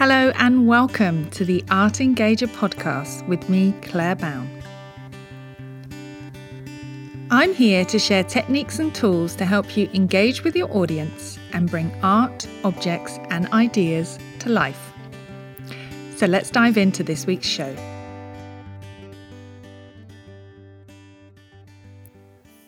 Hello and welcome to the Art Engager podcast with me, Claire Bown. I'm here to share techniques and tools to help you engage with your audience and bring art, objects, and ideas to life. So let's dive into this week's show.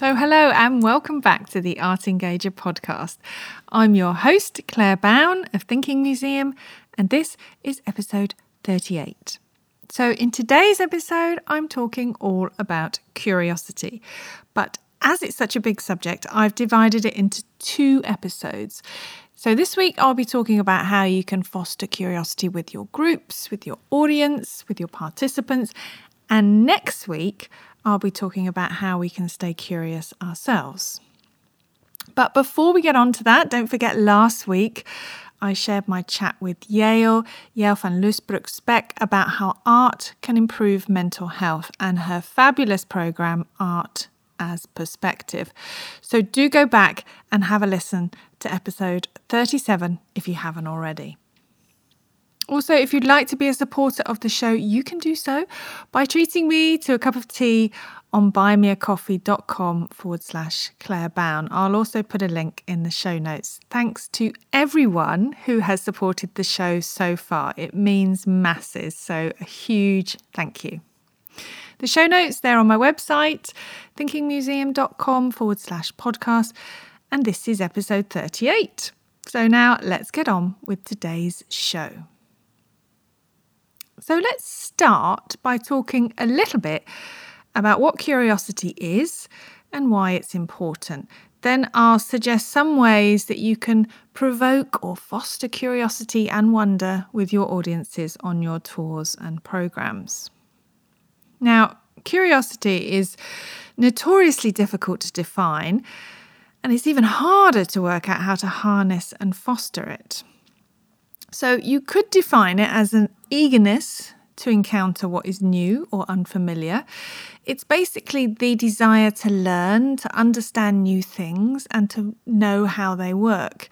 So, hello and welcome back to the Art Engager podcast. I'm your host, Claire Bown of Thinking Museum, and this is episode 38. So, in today's episode, I'm talking all about curiosity. But as it's such a big subject, I've divided it into two episodes. So, this week I'll be talking about how you can foster curiosity with your groups, with your audience, with your participants. And next week, I'll be talking about how we can stay curious ourselves. But before we get on to that, don't forget last week I shared my chat with Yale, Yale van Loosbroek Spek, about how art can improve mental health and her fabulous program, Art as Perspective. So do go back and have a listen to episode 37 if you haven't already. Also, if you'd like to be a supporter of the show, you can do so by treating me to a cup of tea on buymeacoffee.com forward slash Claire Bown. I'll also put a link in the show notes. Thanks to everyone who has supported the show so far. It means masses. So a huge thank you. The show notes, they're on my website, thinkingmuseum.com forward slash podcast. And this is episode 38. So now let's get on with today's show. So let's start by talking a little bit about what curiosity is and why it's important. Then I'll suggest some ways that you can provoke or foster curiosity and wonder with your audiences on your tours and programs. Now, curiosity is notoriously difficult to define, and it's even harder to work out how to harness and foster it. So, you could define it as an eagerness to encounter what is new or unfamiliar. It's basically the desire to learn, to understand new things, and to know how they work.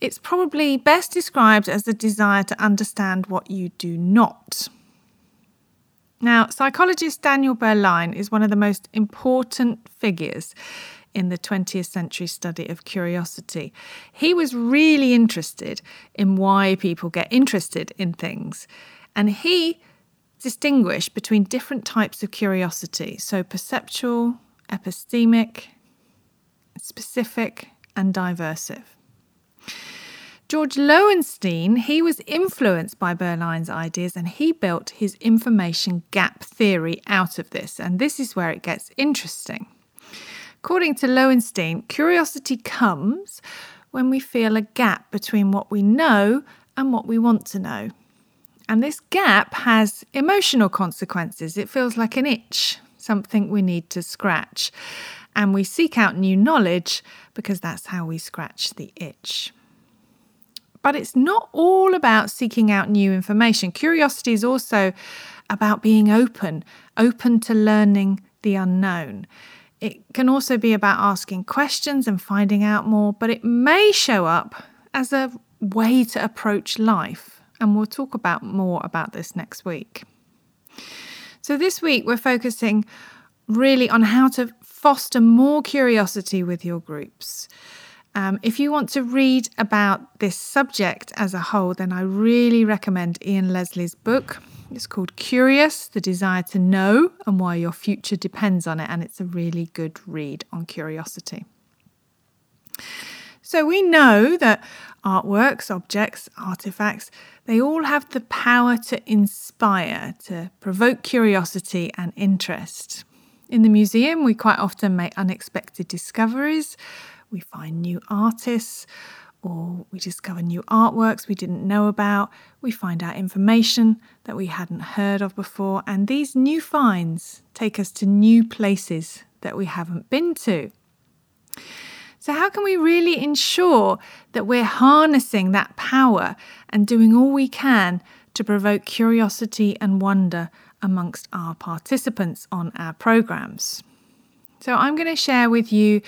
It's probably best described as the desire to understand what you do not. Now, psychologist Daniel Berlyne is one of the most important figures in the 20th century study of curiosity. He was really interested in why people get interested in things. And he distinguished between different types of curiosity so perceptual, epistemic, specific, and diversive. George Loewenstein, he was influenced by Berlyne's ideas and he built his information gap theory out of this. And this is where it gets interesting. According to Loewenstein, curiosity comes when we feel a gap between what we know and what we want to know. And this gap has emotional consequences. It feels like an itch, something we need to scratch. And we seek out new knowledge because that's how we scratch the itch. But it's not all about seeking out new information. Curiosity is also about being open, open to learning the unknown. It can also be about asking questions and finding out more, but it may show up as a way to approach life and we'll talk about more about this next week. So this week we're focusing really on how to foster more curiosity with your groups. Um, if you want to read about this subject as a whole, then I really recommend Ian Leslie's book. It's called Curious The Desire to Know and Why Your Future Depends on It, and it's a really good read on curiosity. So we know that artworks, objects, artifacts, they all have the power to inspire, to provoke curiosity and interest. In the museum, we quite often make unexpected discoveries. We find new artists, or we discover new artworks we didn't know about. We find out information that we hadn't heard of before, and these new finds take us to new places that we haven't been to. So, how can we really ensure that we're harnessing that power and doing all we can to provoke curiosity and wonder amongst our participants on our programs? So, I'm going to share with you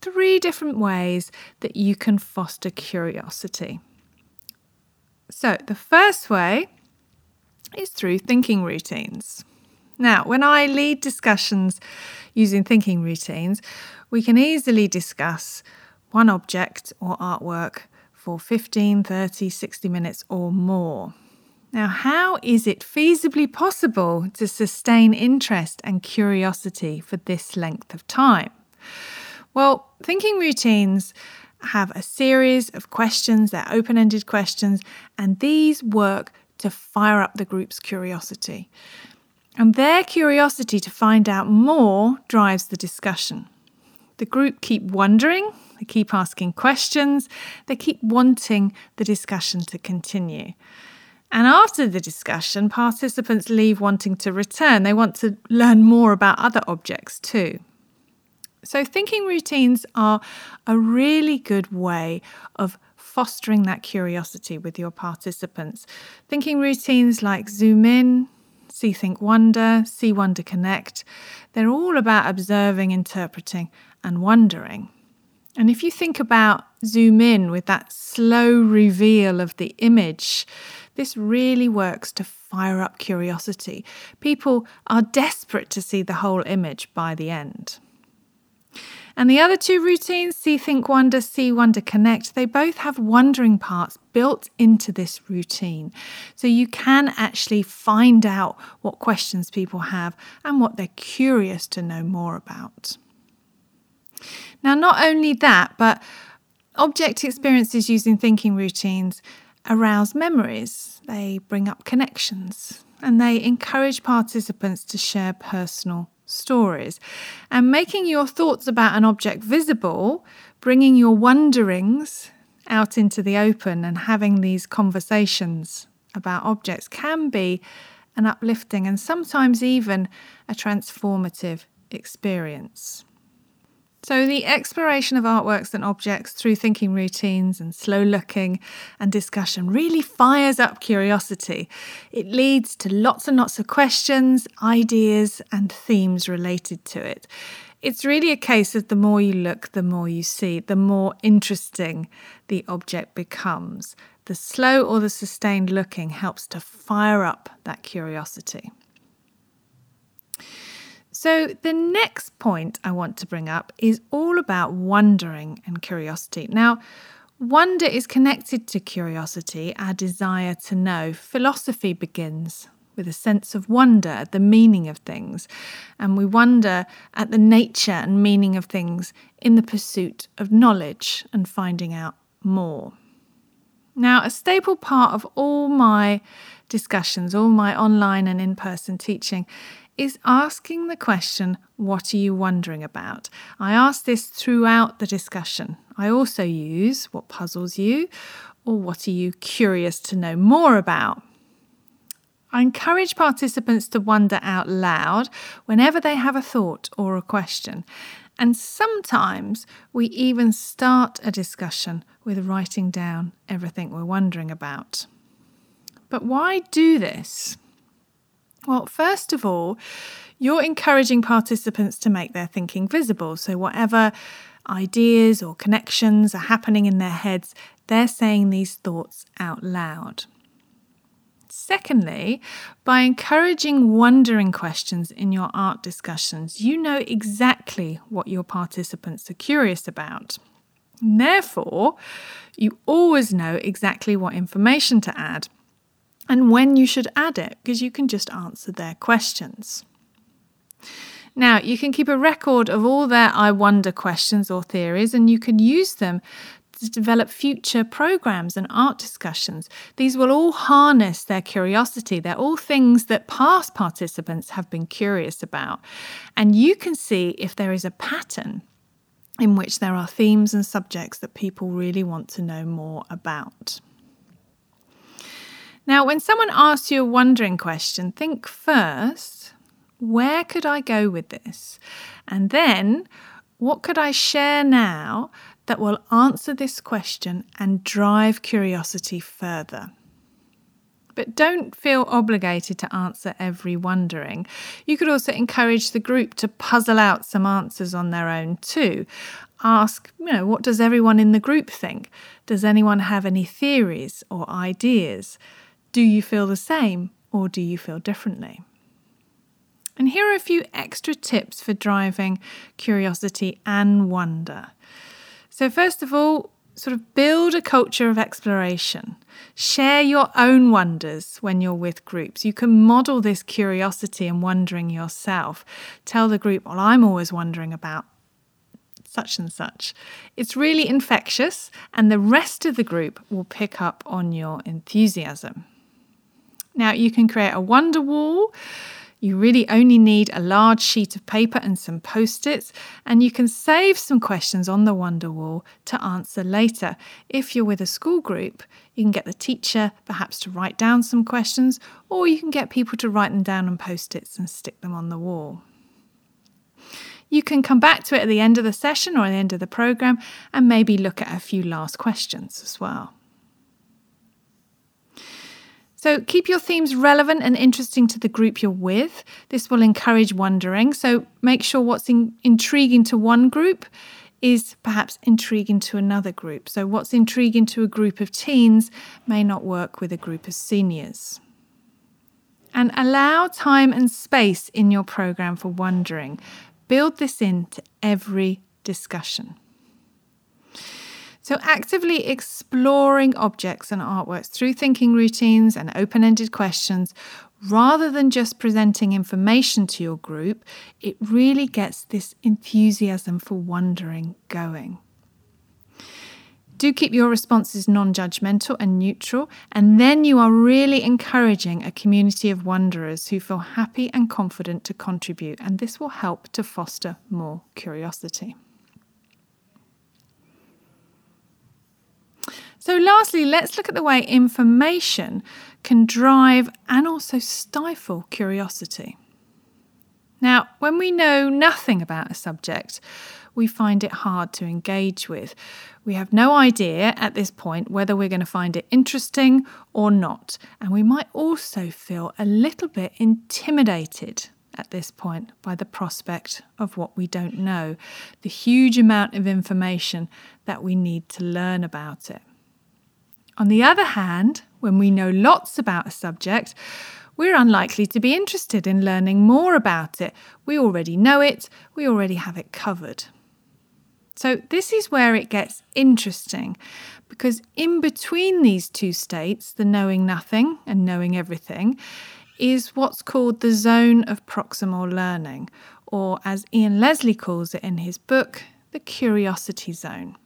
three different ways that you can foster curiosity. So, the first way is through thinking routines. Now, when I lead discussions using thinking routines, we can easily discuss one object or artwork for 15, 30, 60 minutes or more. Now, how is it feasibly possible to sustain interest and curiosity for this length of time? Well, thinking routines have a series of questions, they're open ended questions, and these work to fire up the group's curiosity. And their curiosity to find out more drives the discussion. The group keep wondering, they keep asking questions, they keep wanting the discussion to continue. And after the discussion, participants leave wanting to return. They want to learn more about other objects too. So, thinking routines are a really good way of fostering that curiosity with your participants. Thinking routines like Zoom In, See Think Wonder, See Wonder Connect, they're all about observing, interpreting, and wondering. And if you think about Zoom In with that slow reveal of the image, this really works to fire up curiosity. People are desperate to see the whole image by the end. And the other two routines, See, Think, Wonder, See, Wonder, Connect, they both have wondering parts built into this routine. So you can actually find out what questions people have and what they're curious to know more about. Now, not only that, but object experiences using thinking routines arouse memories, they bring up connections, and they encourage participants to share personal stories. And making your thoughts about an object visible, bringing your wonderings out into the open, and having these conversations about objects can be an uplifting and sometimes even a transformative experience. So, the exploration of artworks and objects through thinking routines and slow looking and discussion really fires up curiosity. It leads to lots and lots of questions, ideas, and themes related to it. It's really a case of the more you look, the more you see, the more interesting the object becomes. The slow or the sustained looking helps to fire up that curiosity. So, the next point I want to bring up is all about wondering and curiosity. Now, wonder is connected to curiosity, our desire to know. Philosophy begins with a sense of wonder at the meaning of things, and we wonder at the nature and meaning of things in the pursuit of knowledge and finding out more. Now, a staple part of all my discussions, all my online and in person teaching, is asking the question, What are you wondering about? I ask this throughout the discussion. I also use what puzzles you or what are you curious to know more about? I encourage participants to wonder out loud whenever they have a thought or a question. And sometimes we even start a discussion with writing down everything we're wondering about. But why do this? Well, first of all, you're encouraging participants to make their thinking visible. So, whatever ideas or connections are happening in their heads, they're saying these thoughts out loud. Secondly, by encouraging wondering questions in your art discussions, you know exactly what your participants are curious about. therefore, you always know exactly what information to add and when you should add it because you can just answer their questions. Now, you can keep a record of all their I wonder questions or theories, and you can use them to develop future programs and art discussions. These will all harness their curiosity. They're all things that past participants have been curious about. And you can see if there is a pattern in which there are themes and subjects that people really want to know more about. Now, when someone asks you a wondering question, think first, where could I go with this? And then, what could I share now that will answer this question and drive curiosity further? But don't feel obligated to answer every wondering. You could also encourage the group to puzzle out some answers on their own too. Ask, you know, what does everyone in the group think? Does anyone have any theories or ideas? Do you feel the same or do you feel differently? And here are a few extra tips for driving curiosity and wonder. So, first of all, sort of build a culture of exploration. Share your own wonders when you're with groups. You can model this curiosity and wondering yourself. Tell the group, Well, I'm always wondering about such and such. It's really infectious, and the rest of the group will pick up on your enthusiasm. Now, you can create a wonder wall you really only need a large sheet of paper and some post its, and you can save some questions on the Wonder Wall to answer later. If you're with a school group, you can get the teacher perhaps to write down some questions, or you can get people to write them down on post its and stick them on the wall. You can come back to it at the end of the session or at the end of the program and maybe look at a few last questions as well. So keep your themes relevant and interesting to the group you're with. This will encourage wondering. So make sure what's in, intriguing to one group is perhaps intriguing to another group. So what's intriguing to a group of teens may not work with a group of seniors. And allow time and space in your program for wondering. Build this into every discussion. So, actively exploring objects and artworks through thinking routines and open ended questions, rather than just presenting information to your group, it really gets this enthusiasm for wondering going. Do keep your responses non judgmental and neutral, and then you are really encouraging a community of wanderers who feel happy and confident to contribute, and this will help to foster more curiosity. So, lastly, let's look at the way information can drive and also stifle curiosity. Now, when we know nothing about a subject, we find it hard to engage with. We have no idea at this point whether we're going to find it interesting or not, and we might also feel a little bit intimidated at this point by the prospect of what we don't know, the huge amount of information that we need to learn about it. On the other hand, when we know lots about a subject, we're unlikely to be interested in learning more about it. We already know it, we already have it covered. So, this is where it gets interesting because in between these two states, the knowing nothing and knowing everything, is what's called the zone of proximal learning, or as Ian Leslie calls it in his book, the curiosity zone.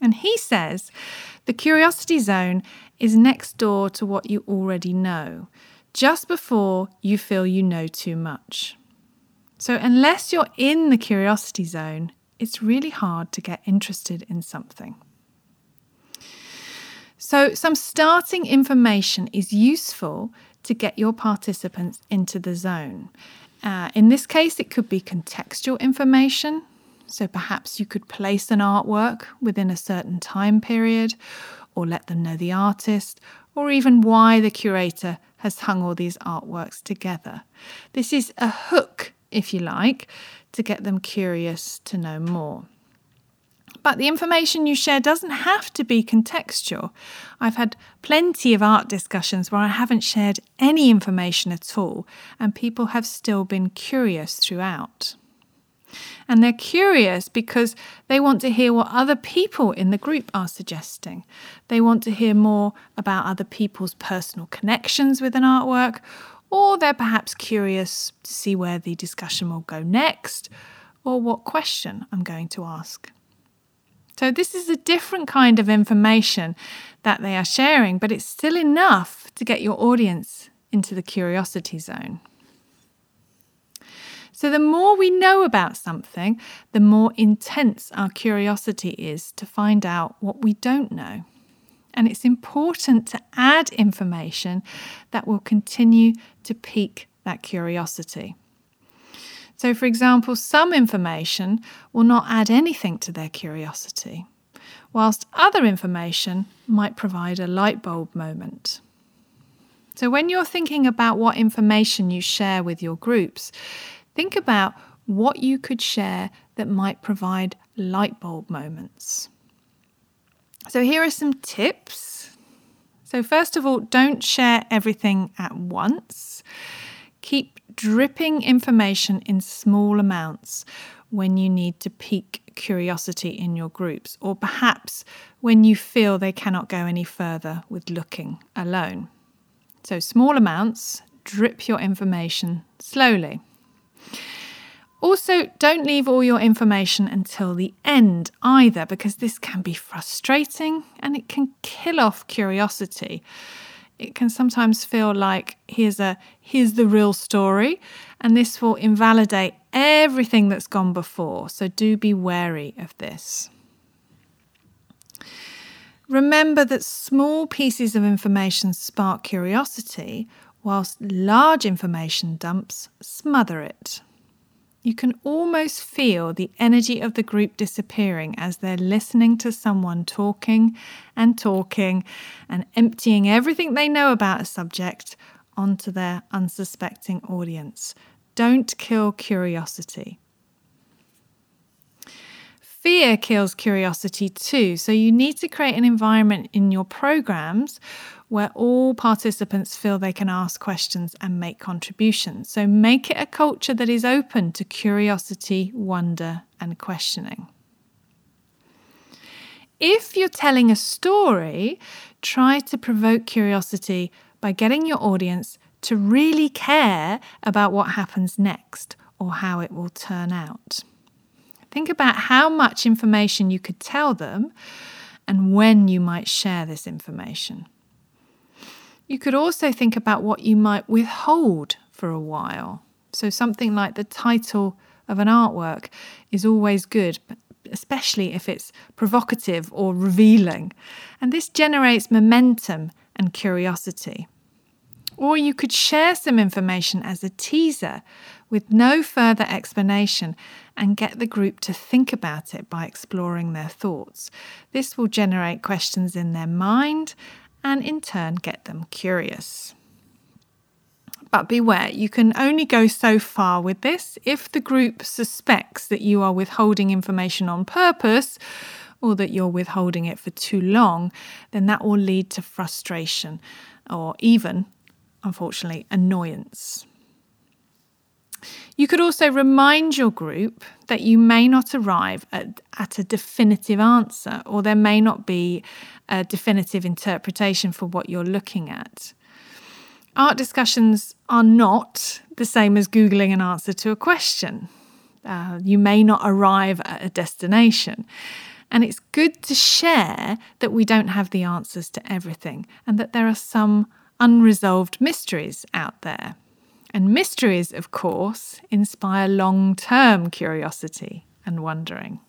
And he says the curiosity zone is next door to what you already know, just before you feel you know too much. So, unless you're in the curiosity zone, it's really hard to get interested in something. So, some starting information is useful to get your participants into the zone. Uh, in this case, it could be contextual information, so perhaps you could place an artwork within a certain time period, or let them know the artist, or even why the curator has hung all these artworks together. This is a hook, if you like, to get them curious to know more. But the information you share doesn't have to be contextual. I've had plenty of art discussions where I haven't shared any information at all, and people have still been curious throughout. And they're curious because they want to hear what other people in the group are suggesting. They want to hear more about other people's personal connections with an artwork, or they're perhaps curious to see where the discussion will go next, or what question I'm going to ask. So, this is a different kind of information that they are sharing, but it's still enough to get your audience into the curiosity zone. So, the more we know about something, the more intense our curiosity is to find out what we don't know. And it's important to add information that will continue to pique that curiosity. So, for example, some information will not add anything to their curiosity, whilst other information might provide a light bulb moment. So, when you're thinking about what information you share with your groups, think about what you could share that might provide light bulb moments. So, here are some tips. So, first of all, don't share everything at once. Keep dripping information in small amounts when you need to pique curiosity in your groups, or perhaps when you feel they cannot go any further with looking alone. So, small amounts, drip your information slowly. Also, don't leave all your information until the end either, because this can be frustrating and it can kill off curiosity. It can sometimes feel like here's a here's the real story, and this will invalidate everything that's gone before. So do be wary of this. Remember that small pieces of information spark curiosity, whilst large information dumps smother it. You can almost feel the energy of the group disappearing as they're listening to someone talking and talking and emptying everything they know about a subject onto their unsuspecting audience. Don't kill curiosity. Fear kills curiosity too. So you need to create an environment in your programs where all participants feel they can ask questions and make contributions. So make it a culture that is open to curiosity, wonder, and questioning. If you're telling a story, try to provoke curiosity by getting your audience to really care about what happens next or how it will turn out. Think about how much information you could tell them and when you might share this information. You could also think about what you might withhold for a while. So, something like the title of an artwork is always good, especially if it's provocative or revealing. And this generates momentum and curiosity. Or you could share some information as a teaser with no further explanation and get the group to think about it by exploring their thoughts. This will generate questions in their mind and in turn get them curious. But beware, you can only go so far with this. If the group suspects that you are withholding information on purpose, or that you're withholding it for too long, then that will lead to frustration or even unfortunately, annoyance. You could also remind your group that you may not arrive at, at, a definitive answer, or there may not be a definitive interpretation for what you're looking at. Art discussions are not the same as Googling an answer to a question. Uh, you may not arrive at a destination. And it's good to share that we don't have the answers to everything and that there are some unresolved mysteries out there. And mysteries, of course, inspire long term curiosity and wondering.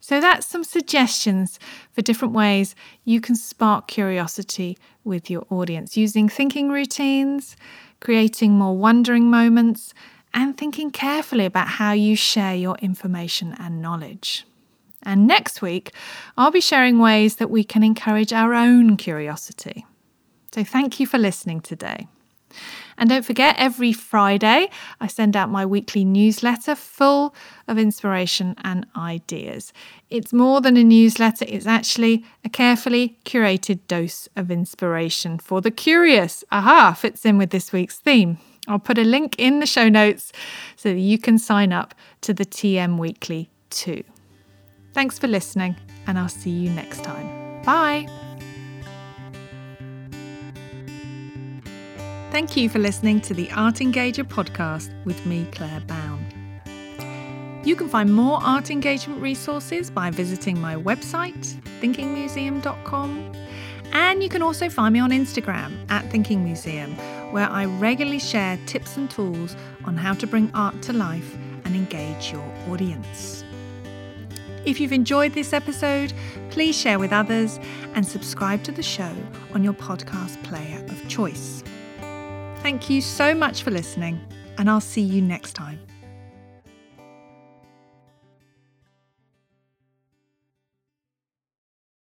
So, that's some suggestions for different ways you can spark curiosity with your audience using thinking routines, creating more wondering moments, and thinking carefully about how you share your information and knowledge. And next week, I'll be sharing ways that we can encourage our own curiosity. So thank you for listening today. And don't forget, every Friday, I send out my weekly newsletter full of inspiration and ideas. It's more than a newsletter, it's actually a carefully curated dose of inspiration for the curious. Aha, fits in with this week's theme. I'll put a link in the show notes so that you can sign up to the TM Weekly too. Thanks for listening, and I'll see you next time. Bye. Thank you for listening to the Art Engager podcast with me, Claire Bown. You can find more art engagement resources by visiting my website, thinkingmuseum.com. And you can also find me on Instagram at Thinking Museum, where I regularly share tips and tools on how to bring art to life and engage your audience. If you've enjoyed this episode, please share with others and subscribe to the show on your podcast player of choice. Thank you so much for listening, and I'll see you next time.